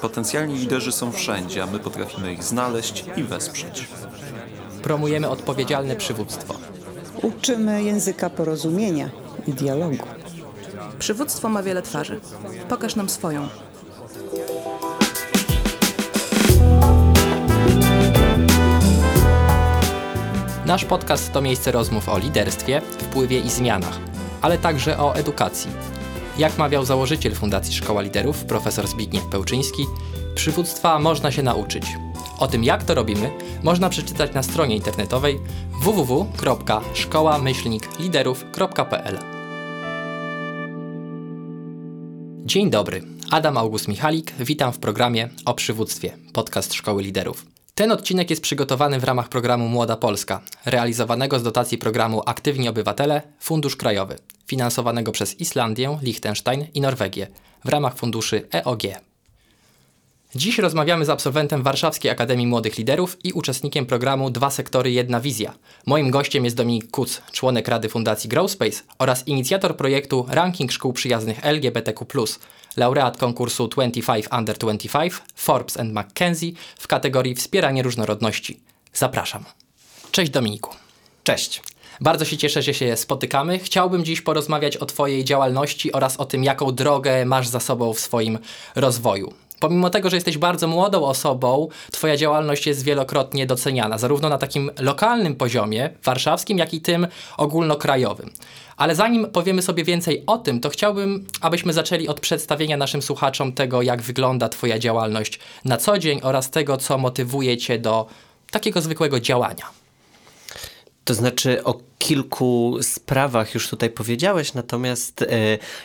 Potencjalni liderzy są wszędzie, a my potrafimy ich znaleźć i wesprzeć. Promujemy odpowiedzialne przywództwo. Uczymy języka porozumienia i dialogu. Przywództwo ma wiele twarzy. Pokaż nam swoją. Nasz podcast to miejsce rozmów o liderstwie, wpływie i zmianach, ale także o edukacji. Jak mawiał założyciel Fundacji Szkoła Liderów, profesor Zbigniew Pełczyński, przywództwa można się nauczyć. O tym, jak to robimy, można przeczytać na stronie internetowej www.szkoła-liderów.pl. Dzień dobry, Adam August Michalik, witam w programie o przywództwie, podcast Szkoły Liderów. Ten odcinek jest przygotowany w ramach programu Młoda Polska, realizowanego z dotacji programu Aktywni Obywatele Fundusz Krajowy, finansowanego przez Islandię, Liechtenstein i Norwegię w ramach funduszy EOG. Dziś rozmawiamy z absolwentem Warszawskiej Akademii Młodych Liderów i uczestnikiem programu Dwa Sektory, Jedna Wizja. Moim gościem jest Dominik Kuc, członek Rady Fundacji Growspace oraz inicjator projektu Ranking Szkół Przyjaznych LGBTQ+, laureat konkursu 25 Under 25 Forbes and McKenzie w kategorii Wspieranie różnorodności. Zapraszam. Cześć Dominiku. Cześć. Bardzo się cieszę, że się spotykamy. Chciałbym dziś porozmawiać o Twojej działalności oraz o tym, jaką drogę masz za sobą w swoim rozwoju. Pomimo tego, że jesteś bardzo młodą osobą, Twoja działalność jest wielokrotnie doceniana, zarówno na takim lokalnym poziomie, warszawskim, jak i tym ogólnokrajowym. Ale zanim powiemy sobie więcej o tym, to chciałbym, abyśmy zaczęli od przedstawienia naszym słuchaczom tego, jak wygląda Twoja działalność na co dzień oraz tego, co motywuje Cię do takiego zwykłego działania. To znaczy o kilku sprawach już tutaj powiedziałeś, natomiast y,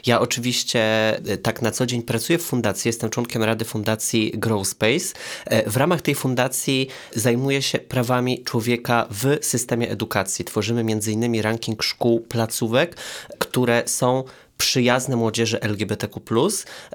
ja oczywiście y, tak na co dzień pracuję w fundacji, jestem członkiem Rady Fundacji Growspace. Y, w ramach tej fundacji zajmuję się prawami człowieka w systemie edukacji. Tworzymy m.in. ranking szkół, placówek, które są przyjazne młodzieży LGBTQ,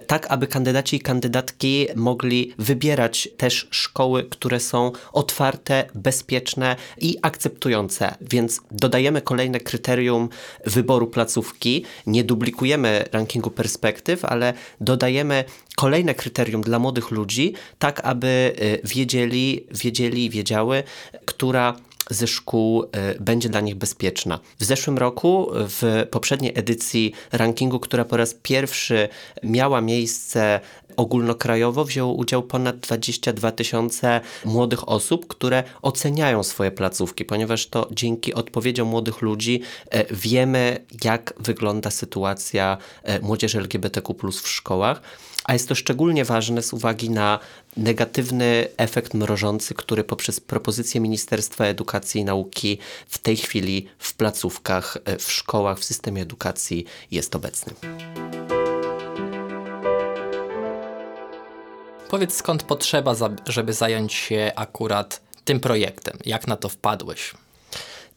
tak aby kandydaci i kandydatki mogli wybierać też szkoły, które są otwarte, bezpieczne i akceptujące. Więc dodajemy kolejne kryterium wyboru placówki, nie duplikujemy rankingu perspektyw, ale dodajemy kolejne kryterium dla młodych ludzi, tak aby wiedzieli, wiedzieli, wiedziały, która ze szkół e, będzie dla nich bezpieczna. W zeszłym roku, w poprzedniej edycji rankingu, która po raz pierwszy miała miejsce ogólnokrajowo, wzięło udział ponad 22 tysiące młodych osób, które oceniają swoje placówki, ponieważ to dzięki odpowiedziom młodych ludzi e, wiemy, jak wygląda sytuacja e, młodzieży LGBTQ w szkołach a jest to szczególnie ważne z uwagi na negatywny efekt mrożący, który poprzez propozycje Ministerstwa Edukacji i Nauki w tej chwili w placówkach, e, w szkołach, w systemie edukacji jest obecny. Powiedz skąd potrzeba, żeby zająć się akurat tym projektem? Jak na to wpadłeś?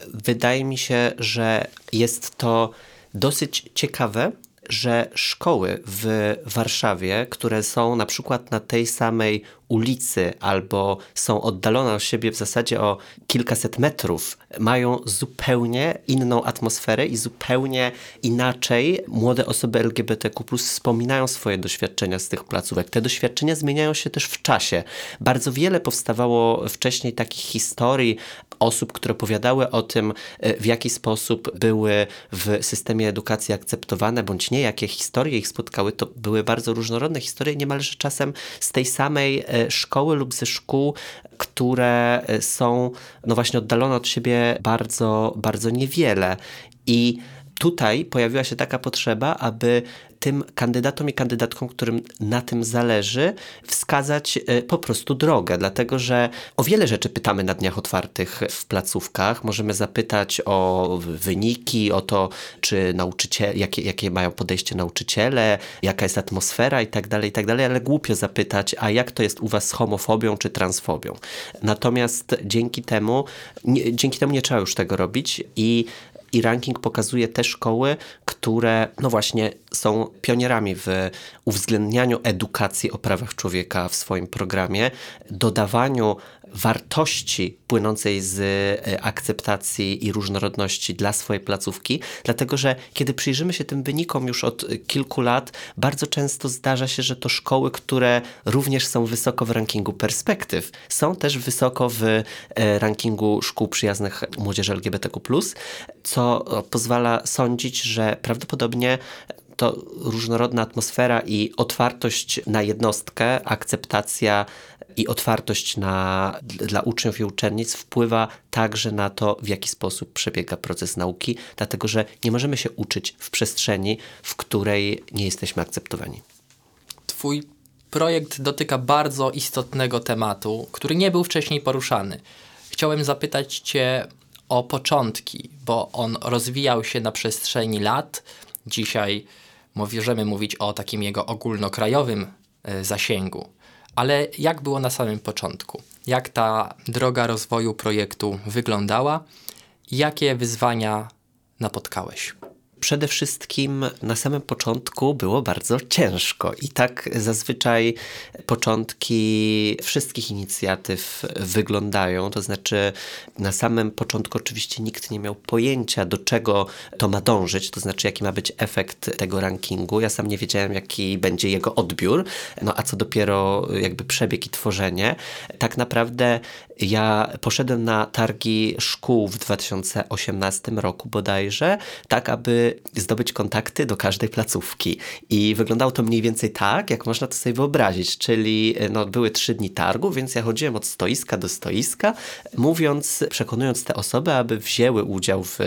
Wydaje mi się, że jest to dosyć ciekawe, że szkoły w Warszawie, które są na przykład na tej samej ulicy albo są oddalone od siebie w zasadzie o kilkaset metrów, mają zupełnie inną atmosferę i zupełnie inaczej młode osoby LGBTQ wspominają swoje doświadczenia z tych placówek. Te doświadczenia zmieniają się też w czasie. Bardzo wiele powstawało wcześniej takich historii osób, które opowiadały o tym, e, w jaki sposób były w systemie edukacji akceptowane, bądź nie, jakie historie ich spotkały. To były bardzo różnorodne historie, niemalże czasem z tej samej e, szkoły lub ze szkół, które e, są no właśnie oddalone od siebie bardzo, bardzo niewiele. I tutaj pojawiła się taka potrzeba, aby tym kandydatom i kandydatkom, którym na tym zależy, wskazać e, po prostu drogę, dlatego że o wiele rzeczy pytamy na dniach otwartych w placówkach. Możemy zapytać o wyniki, o to, czy nauczyciele, jakie, jakie mają podejście nauczyciele, jaka jest atmosfera i tak dalej, i tak dalej, ale głupio zapytać, a jak to jest u was z homofobią czy transfobią. Natomiast dzięki temu, nie, dzięki temu nie trzeba już tego robić i i ranking pokazuje te szkoły, które no właśnie są pionierami w uwzględnianiu edukacji o prawach człowieka w swoim programie, dodawaniu wartości płynącej z e, akceptacji i różnorodności dla swojej placówki, dlatego że kiedy przyjrzymy się tym wynikom już od kilku lat, bardzo często zdarza się, że to szkoły, które również są wysoko w rankingu perspektyw, są też wysoko w e, rankingu szkół przyjaznych młodzieży LGBTQ+, co pozwala sądzić, że prawdopodobnie to różnorodna atmosfera i otwartość na jednostkę, akceptacja i otwartość na, dla uczniów i uczennic wpływa także na to, w jaki sposób przebiega proces nauki, dlatego że nie możemy się uczyć w przestrzeni, w której nie jesteśmy akceptowani. Twój projekt dotyka bardzo istotnego tematu, który nie był wcześniej poruszany. Chciałem zapytać Cię o początki, bo on rozwijał się na przestrzeni lat. Dzisiaj możemy mówić o takim jego ogólnokrajowym e, zasięgu. Ale jak było na samym początku? Jak ta droga rozwoju projektu wyglądała? Jakie wyzwania napotkałeś? Przede wszystkim na samym początku było bardzo ciężko i tak zazwyczaj początki wszystkich inicjatyw wyglądają. To znaczy, na samym początku oczywiście nikt nie miał pojęcia, do czego to ma dążyć, to znaczy, jaki ma być efekt tego rankingu. Ja sam nie wiedziałem, jaki będzie jego odbiór, no a co dopiero jakby przebieg i tworzenie. Tak naprawdę ja poszedłem na targi szkół w 2018 roku bodajże, tak aby zdobyć kontakty do każdej placówki. I wyglądało to mniej więcej tak, jak można to sobie wyobrazić, czyli no, były trzy dni targu, więc ja chodziłem od stoiska do stoiska, mówiąc, przekonując te osoby, aby wzięły udział w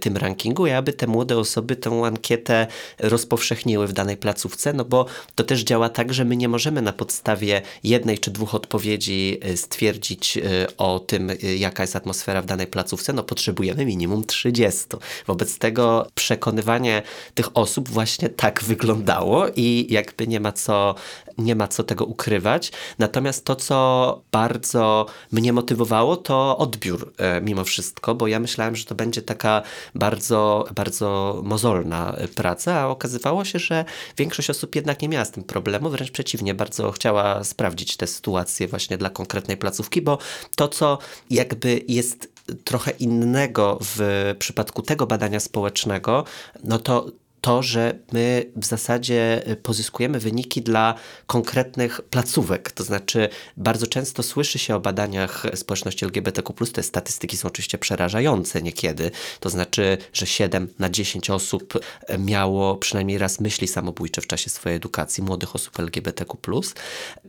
tym rankingu i aby te młode osoby tę ankietę rozpowszechniły w danej placówce, no bo to też działa tak, że my nie możemy na podstawie jednej czy dwóch odpowiedzi stwierdzić o tym, jaka jest atmosfera w danej placówce, no potrzebujemy minimum 30. Wobec tego przekonywanie tych osób właśnie tak wyglądało i jakby nie ma co, nie ma co tego ukrywać. Natomiast to, co bardzo mnie motywowało, to odbiór e, mimo wszystko, bo ja myślałem, że to będzie taka bardzo, bardzo mozolna praca, a okazywało się, że większość osób jednak nie miała z tym problemu, wręcz przeciwnie, bardzo chciała sprawdzić tę sytuację właśnie dla konkretnej placówki, bo to, co jakby jest trochę innego w przypadku tego badania społecznego, no to to, że my w zasadzie pozyskujemy wyniki dla konkretnych placówek. To znaczy, bardzo często słyszy się o badaniach społeczności LGBTQ, te statystyki są oczywiście przerażające niekiedy. To znaczy, że 7 na 10 osób miało przynajmniej raz myśli samobójcze w czasie swojej edukacji, młodych osób LGBTQ.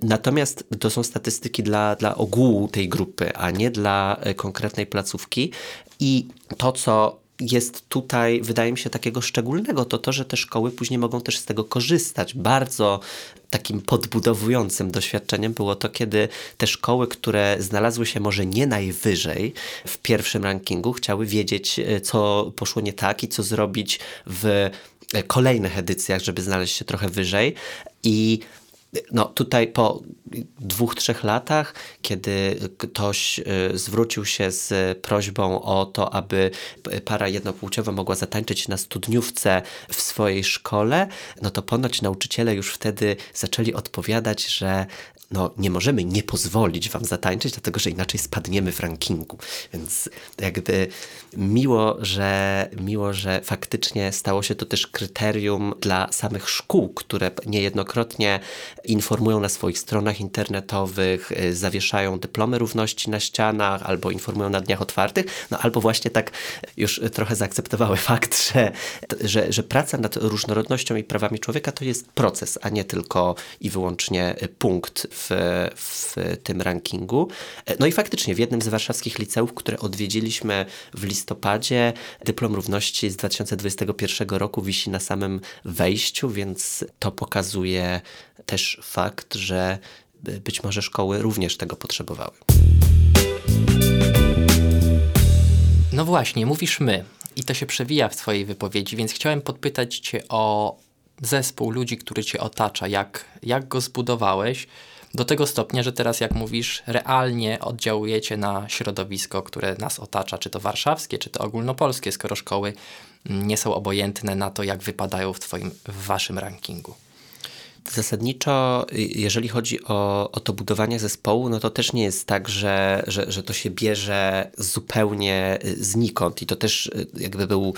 Natomiast to są statystyki dla, dla ogółu tej grupy, a nie dla konkretnej placówki. I to, co jest tutaj, wydaje mi się, takiego szczególnego, to to, że te szkoły później mogą też z tego korzystać. Bardzo takim podbudowującym doświadczeniem było to, kiedy te szkoły, które znalazły się może nie najwyżej w pierwszym rankingu, chciały wiedzieć, co poszło nie tak i co zrobić w kolejnych edycjach, żeby znaleźć się trochę wyżej. I no tutaj po dwóch, trzech latach, kiedy ktoś y, zwrócił się z prośbą o to, aby para jednopłciowa mogła zatańczyć na studniówce w swojej szkole, no to ponoć nauczyciele już wtedy zaczęli odpowiadać, że no, nie możemy nie pozwolić wam zatańczyć, dlatego że inaczej spadniemy w rankingu. Więc jakby miło, że, miło, że faktycznie stało się to też kryterium dla samych szkół, które niejednokrotnie informują na swoich stronach internetowych, y, zawieszają dyplomy równości na ścianach, albo informują na dniach otwartych, no albo właśnie tak już trochę zaakceptowały fakt, że, że, że praca nad różnorodnością i prawami człowieka to jest proces, a nie tylko i wyłącznie punkt w, w tym rankingu. No i faktycznie w jednym z warszawskich liceów, które odwiedziliśmy w listopadzie, dyplom równości z 2021 roku wisi na samym wejściu, więc to pokazuje też fakt, że być może szkoły również tego potrzebowały. No właśnie, mówisz my i to się przewija w Twojej wypowiedzi, więc chciałem podpytać Cię o zespół ludzi, który Cię otacza, jak, jak go zbudowałeś Do tego stopnia, że teraz, jak mówisz, realnie oddziałujecie na środowisko, które nas otacza, czy to warszawskie, czy to ogólnopolskie, skoro szkoły nie są obojętne na to, jak wypadają w, twoim, w waszym rankingu. Zasadniczo, y, jeżeli chodzi o, o to budowanie zespołu, no to też nie jest tak, że, że, że to się bierze zupełnie y, znikąd. I to też y, jakby był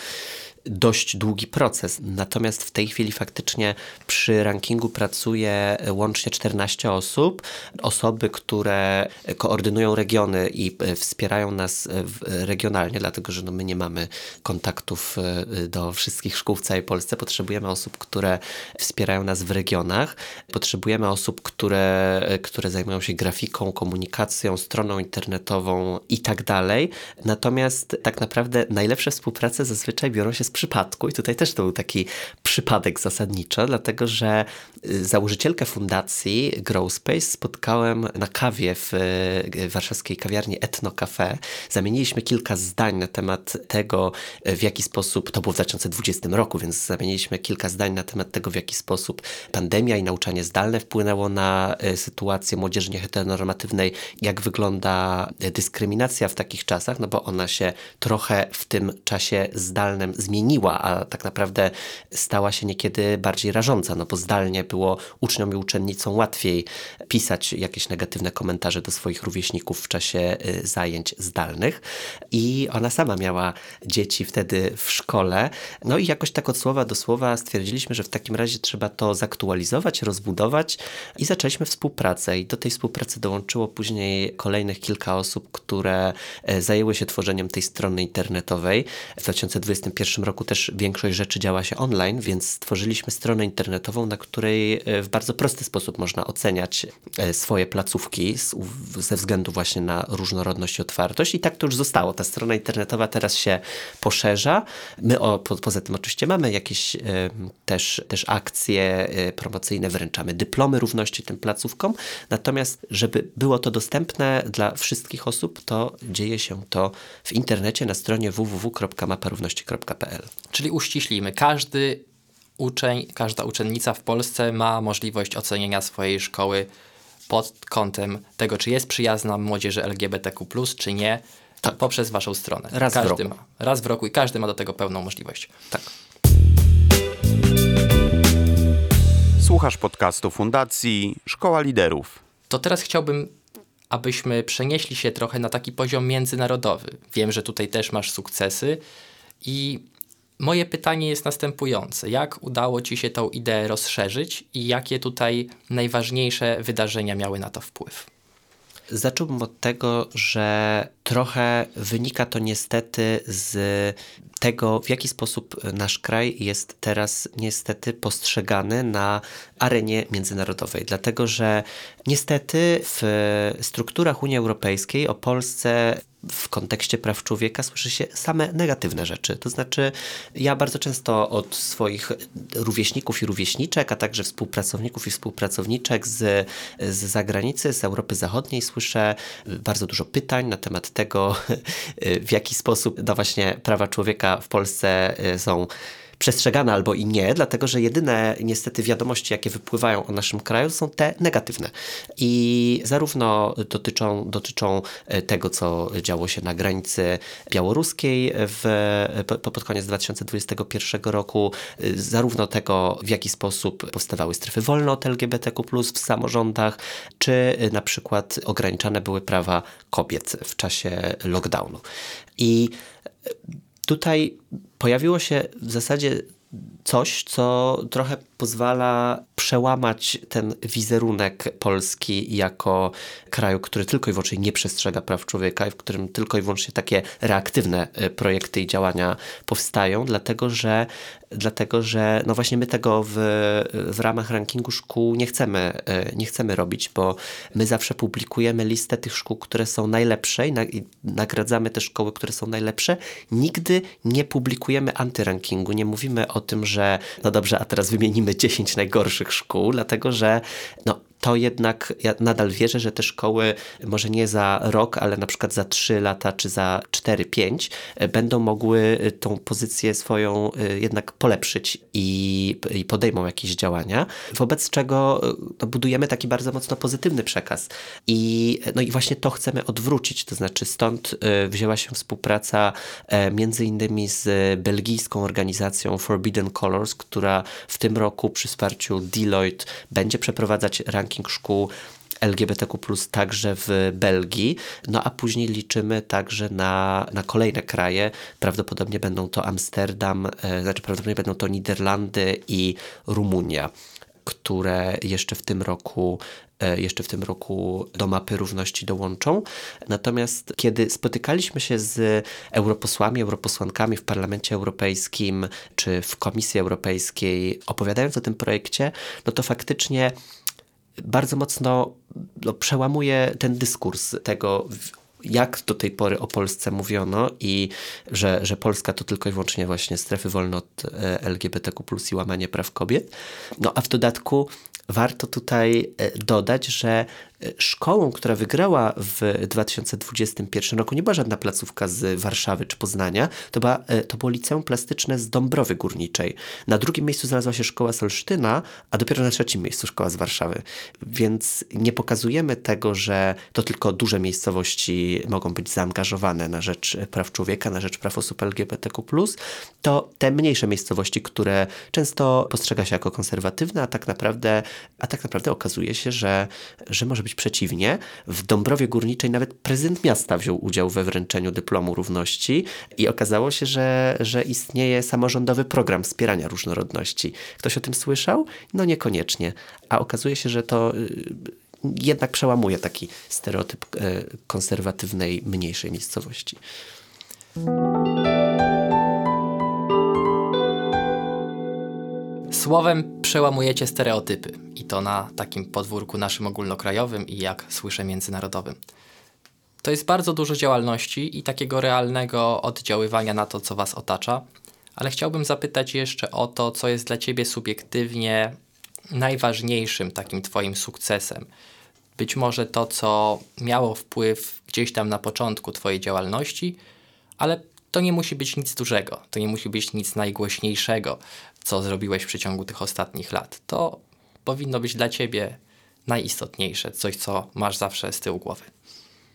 dość długi proces. Natomiast w tej chwili faktycznie przy rankingu pracuje łącznie 14 osób. Osoby, które koordynują regiony i e, wspierają nas e, regionalnie, dlatego że no my nie mamy kontaktów e, do wszystkich szkół w całej Polsce. Potrzebujemy osób, które wspierają nas w regionach. Potrzebujemy osób, które, które zajmują się grafiką, komunikacją, stroną internetową i tak dalej. Natomiast tak naprawdę najlepsze współprace zazwyczaj biorą się z przypadku, i tutaj też to był taki przypadek zasadniczo, dlatego że y, założycielkę fundacji Growspace spotkałem na kawie w y, warszawskiej kawiarni Etno Cafe. Zamieniliśmy kilka zdań na temat tego, w jaki sposób, to było w 2020 roku, więc zamieniliśmy kilka zdań na temat tego, w jaki sposób pandemia i nauczanie zdalne wpłynęło na y, sytuację młodzieży nieheteronormatywnej, jak wygląda dyskryminacja w takich czasach, no bo ona się trochę w tym czasie zdalnym zmieniła zmieniła, a tak naprawdę stała się niekiedy bardziej rażąca, no bo zdalnie było uczniom i uczennicom łatwiej pisać jakieś negatywne komentarze do swoich rówieśników w czasie y, zajęć zdalnych. I ona sama miała dzieci wtedy w szkole, no i jakoś tak od słowa do słowa stwierdziliśmy, że w takim razie trzeba to zaktualizować, rozbudować i zaczęliśmy współpracę. I do tej współpracy dołączyło później kolejnych kilka osób, które e, zajęły się tworzeniem tej strony internetowej. W 2021 roku roku też większość rzeczy działa się online, więc stworzyliśmy stronę internetową, na której e, w bardzo prosty sposób można oceniać e, swoje placówki ze względu właśnie na różnorodność i otwartość. I tak to już zostało. Ta strona internetowa teraz się poszerza. My o, po, poza tym oczywiście mamy jakieś e, też, też akcje promocyjne, wręczamy dyplomy równości tym placówkom. Natomiast, żeby było to dostępne dla wszystkich osób, to dzieje się to w internecie na stronie www.maparówności.pl. Czyli uściślimy, każdy uczeń, każda uczennica w Polsce ma możliwość ocenienia swojej szkoły pod kątem tego, czy jest przyjazna młodzieży LGBTQ, czy nie, tak. poprzez waszą stronę. Raz każdy w roku. ma. Raz w roku i każdy ma do tego pełną możliwość. Tak. Słuchasz podcastu Fundacji Szkoła Liderów. To teraz chciałbym, abyśmy przenieśli się trochę na taki poziom międzynarodowy. Wiem, że tutaj też masz sukcesy i Moje pytanie jest następujące: jak udało Ci się tą ideę rozszerzyć i jakie tutaj najważniejsze wydarzenia miały na to wpływ? Zacząłbym od tego, że trochę wynika to niestety z tego, w jaki sposób nasz kraj jest teraz niestety postrzegany na arenie międzynarodowej. Dlatego, że niestety w strukturach Unii Europejskiej o Polsce w kontekście praw człowieka słyszy się same negatywne rzeczy. To znaczy, ja bardzo często od swoich rówieśników i rówieśniczek, a także współpracowników i współpracowniczek z, z zagranicy, z Europy Zachodniej słyszę bardzo dużo pytań na temat tego, w jaki sposób no właśnie prawa człowieka w Polsce są przestrzegane albo i nie, dlatego że jedyne niestety wiadomości, jakie wypływają o naszym kraju, są te negatywne. I zarówno dotyczą, dotyczą e, tego, co działo się na granicy białoruskiej w, pod koniec 2021 roku, e, zarówno tego, w jaki sposób powstawały strefy wolne od LGBTQ w samorządach, czy na przykład ograniczane były prawa kobiet w czasie lockdownu. I tutaj pojawiło się w zasadzie coś, co trochę pozwala przełamać ten wizerunek Polski jako kraju, który tylko i wyłącznie nie przestrzega praw człowieka i w którym tylko i wyłącznie takie reaktywne e, projekty i działania powstają, dlatego że, dlatego, że no właśnie my tego w, w ramach rankingu szkół nie chcemy, e, nie chcemy robić, bo my zawsze publikujemy listę tych szkół, które są najlepsze i, na, i nagradzamy te szkoły, które są najlepsze. Nigdy nie publikujemy antyrankingu, nie mówimy o tym, że no dobrze, a teraz wymienimy 10 najgorszych szkół, dlatego że no, to jednak ja nadal wierzę, że te szkoły może nie za rok, ale na przykład za 3 lata czy za 4-5 będą mogły tą pozycję swoją y, jednak polepszyć i, i podejmą jakieś działania, wobec czego no, budujemy taki bardzo mocno pozytywny przekaz. I, no i właśnie to chcemy odwrócić, to znaczy stąd wzięła się współpraca e, między innymi z belgijską organizacją Forbidden Colors, która w tym roku przy wsparciu Deloitte będzie przeprowadzać ranking szkół LGBTQ także w Belgii, no a później liczymy także na, na kolejne kraje. Prawdopodobnie będą to Amsterdam, e, znaczy prawdopodobnie będą to Niderlandy i Rumunia które jeszcze w tym roku e, jeszcze w tym roku do mapy równości dołączą. Natomiast kiedy spotykaliśmy się z europosłami, europosłankami w Parlamencie Europejskim czy w Komisji Europejskiej, opowiadając o tym projekcie, no to faktycznie bardzo mocno no, przełamuje ten dyskurs tego, jak do tej pory o Polsce mówiono i że, że Polska to tylko i wyłącznie właśnie strefy wolne od e, LGBTQ i łamanie praw kobiet. No a w dodatku warto tutaj e, dodać, że szkołą, która wygrała w 2021 roku, nie była żadna placówka z Warszawy czy Poznania, to, była, e, to było liceum plastyczne z Dąbrowy Górniczej. Na drugim miejscu znalazła się szkoła z Olsztyna, a dopiero na trzecim miejscu szkoła z Warszawy. Więc nie pokazujemy tego, że to tylko duże miejscowości mogą być zaangażowane na rzecz praw człowieka, na rzecz praw osób LGBTQ+, to te mniejsze miejscowości, które często postrzega się jako konserwatywne, a tak naprawdę, a tak naprawdę okazuje się, że, że może być przeciwnie. W Dąbrowie Górniczej nawet prezydent miasta wziął udział we wręczeniu dyplomu równości i okazało się, że, że istnieje samorządowy program wspierania różnorodności. Ktoś o tym słyszał? No niekoniecznie. A okazuje się, że to y, jednak przełamuje taki stereotyp y, konserwatywnej, mniejszej miejscowości. Słowem przełamujecie stereotypy i to na takim podwórku naszym ogólnokrajowym i jak słyszę międzynarodowym. To jest bardzo dużo działalności i takiego realnego oddziaływania na to, co Was otacza, ale chciałbym zapytać jeszcze o to, co jest dla Ciebie subiektywnie najważniejszym takim Twoim sukcesem. Być może to, co miało wpływ gdzieś tam na początku Twojej działalności, ale to nie musi być nic dużego, to nie musi być nic najgłośniejszego, co zrobiłeś w przeciągu tych ostatnich lat. To powinno być dla ciebie najistotniejsze, coś, co masz zawsze z tyłu głowy.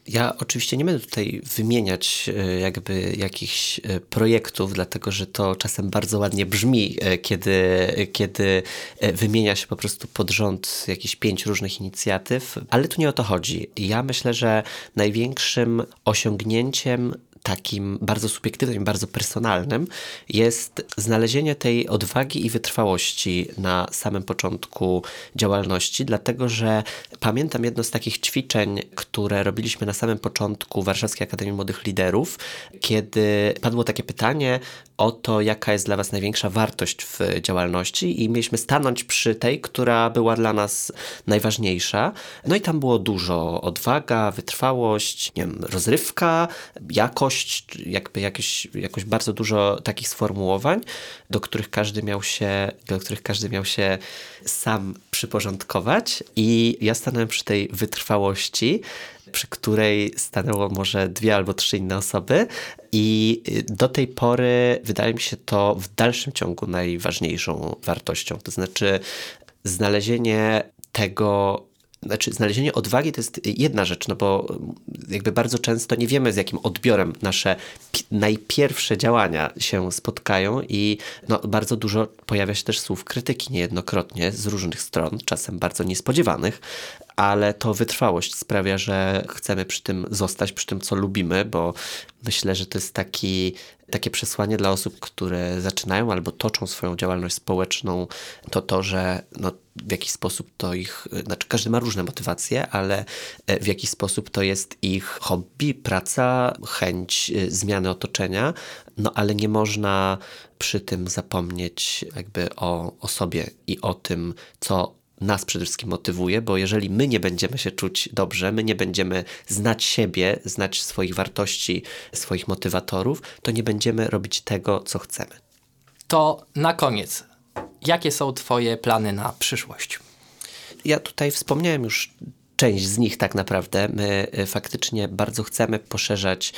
Ja oczywiście nie będę tutaj wymieniać e, jakby jakichś e, projektów, dlatego że to czasem bardzo ładnie brzmi, e, kiedy, kiedy wymienia się po prostu pod rząd jakichś pięć różnych inicjatyw, ale tu nie o to chodzi. Ja myślę, że największym osiągnięciem takim bardzo subiektywnym, bardzo personalnym jest znalezienie tej odwagi i wytrwałości na samym początku działalności, dlatego że pamiętam jedno z takich ćwiczeń, które robiliśmy na samym początku Warszawskiej Akademii Młodych Liderów, kiedy padło takie pytanie o to, jaka jest dla Was największa wartość w działalności i mieliśmy stanąć przy tej, która była dla nas najważniejsza. No i tam było dużo odwaga, wytrwałość, nie wiem, rozrywka, jakość, jakby jakieś, jakoś bardzo dużo takich sformułowań, do których każdy miał się, do których każdy miał się sam przyporządkować i ja stanąłem przy tej wytrwałości, przy której stanęło może dwie albo trzy inne osoby i do tej pory wydaje mi się to w dalszym ciągu najważniejszą wartością. To znaczy znalezienie tego znaczy, znalezienie odwagi to jest jedna rzecz, no bo jakby bardzo często nie wiemy, z jakim odbiorem nasze najpierwsze działania się spotkają, i no, bardzo dużo pojawia się też słów krytyki niejednokrotnie z różnych stron, czasem bardzo niespodziewanych, ale to wytrwałość sprawia, że chcemy przy tym zostać, przy tym, co lubimy, bo myślę, że to jest taki, takie przesłanie dla osób, które zaczynają albo toczą swoją działalność społeczną, to to, że no, w jakiś sposób to ich, znaczy każdy ma różne motywacje, ale e, w jakiś sposób to jest ich hobby, praca, chęć e, zmiany otoczenia, no ale nie można przy tym zapomnieć jakby o, o sobie i o tym, co nas przede wszystkim motywuje, bo jeżeli my nie będziemy się czuć dobrze, my nie będziemy znać siebie, znać swoich wartości, swoich motywatorów, to nie będziemy robić tego, co chcemy. To na koniec, jakie są Twoje plany na przyszłość? ja tutaj wspomniałem już część z nich tak naprawdę. My y, faktycznie bardzo chcemy poszerzać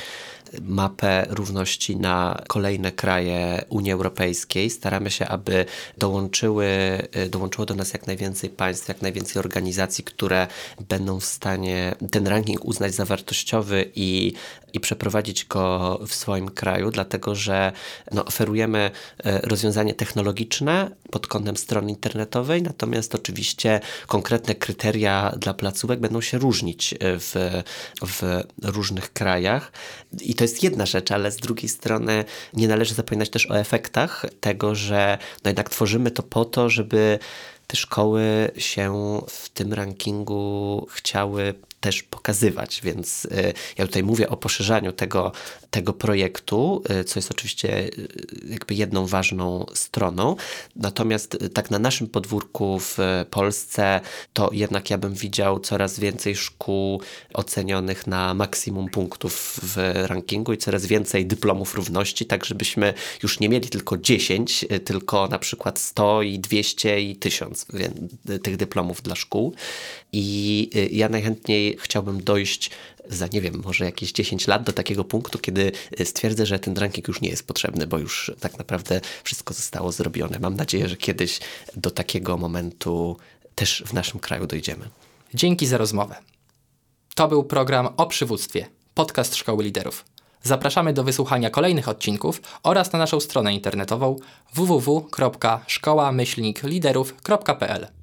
mapę równości na kolejne kraje Unii Europejskiej. Staramy się, aby dołączyły, y, dołączyło do nas jak najwięcej państw, jak najwięcej organizacji, które będą w stanie ten ranking uznać za wartościowy i, i przeprowadzić go w swoim kraju, dlatego że no, oferujemy y, rozwiązanie technologiczne pod kątem strony internetowej, natomiast oczywiście konkretne kryteria dla placówek będą się różnić y, w, w różnych krajach. I to jest jedna rzecz, ale z drugiej strony nie należy zapominać też o efektach tego, że no jednak tworzymy to po to, żeby te szkoły się w tym rankingu chciały też pokazywać, więc y, ja tutaj mówię o poszerzaniu tego, tego projektu, y, co jest oczywiście y, jakby jedną ważną stroną. Natomiast tak na naszym podwórku w Polsce to jednak ja bym widział coraz więcej szkół ocenionych na maksimum punktów w rankingu i coraz więcej dyplomów równości, tak żebyśmy już nie mieli tylko 10, y, tylko na przykład 100 i 200 i 1000 wie- tych dyplomów dla szkół. I ja najchętniej chciałbym dojść za, nie wiem, może jakieś 10 lat do takiego punktu, kiedy y, stwierdzę, że ten ranking już nie jest potrzebny, bo już tak naprawdę wszystko zostało zrobione. Mam nadzieję, że kiedyś do takiego momentu też w naszym kraju dojdziemy. Dzięki za rozmowę. To był program o przywództwie, podcast Szkoły Liderów. Zapraszamy do wysłuchania kolejnych odcinków oraz na naszą stronę internetową www.szkoła-liderów.pl.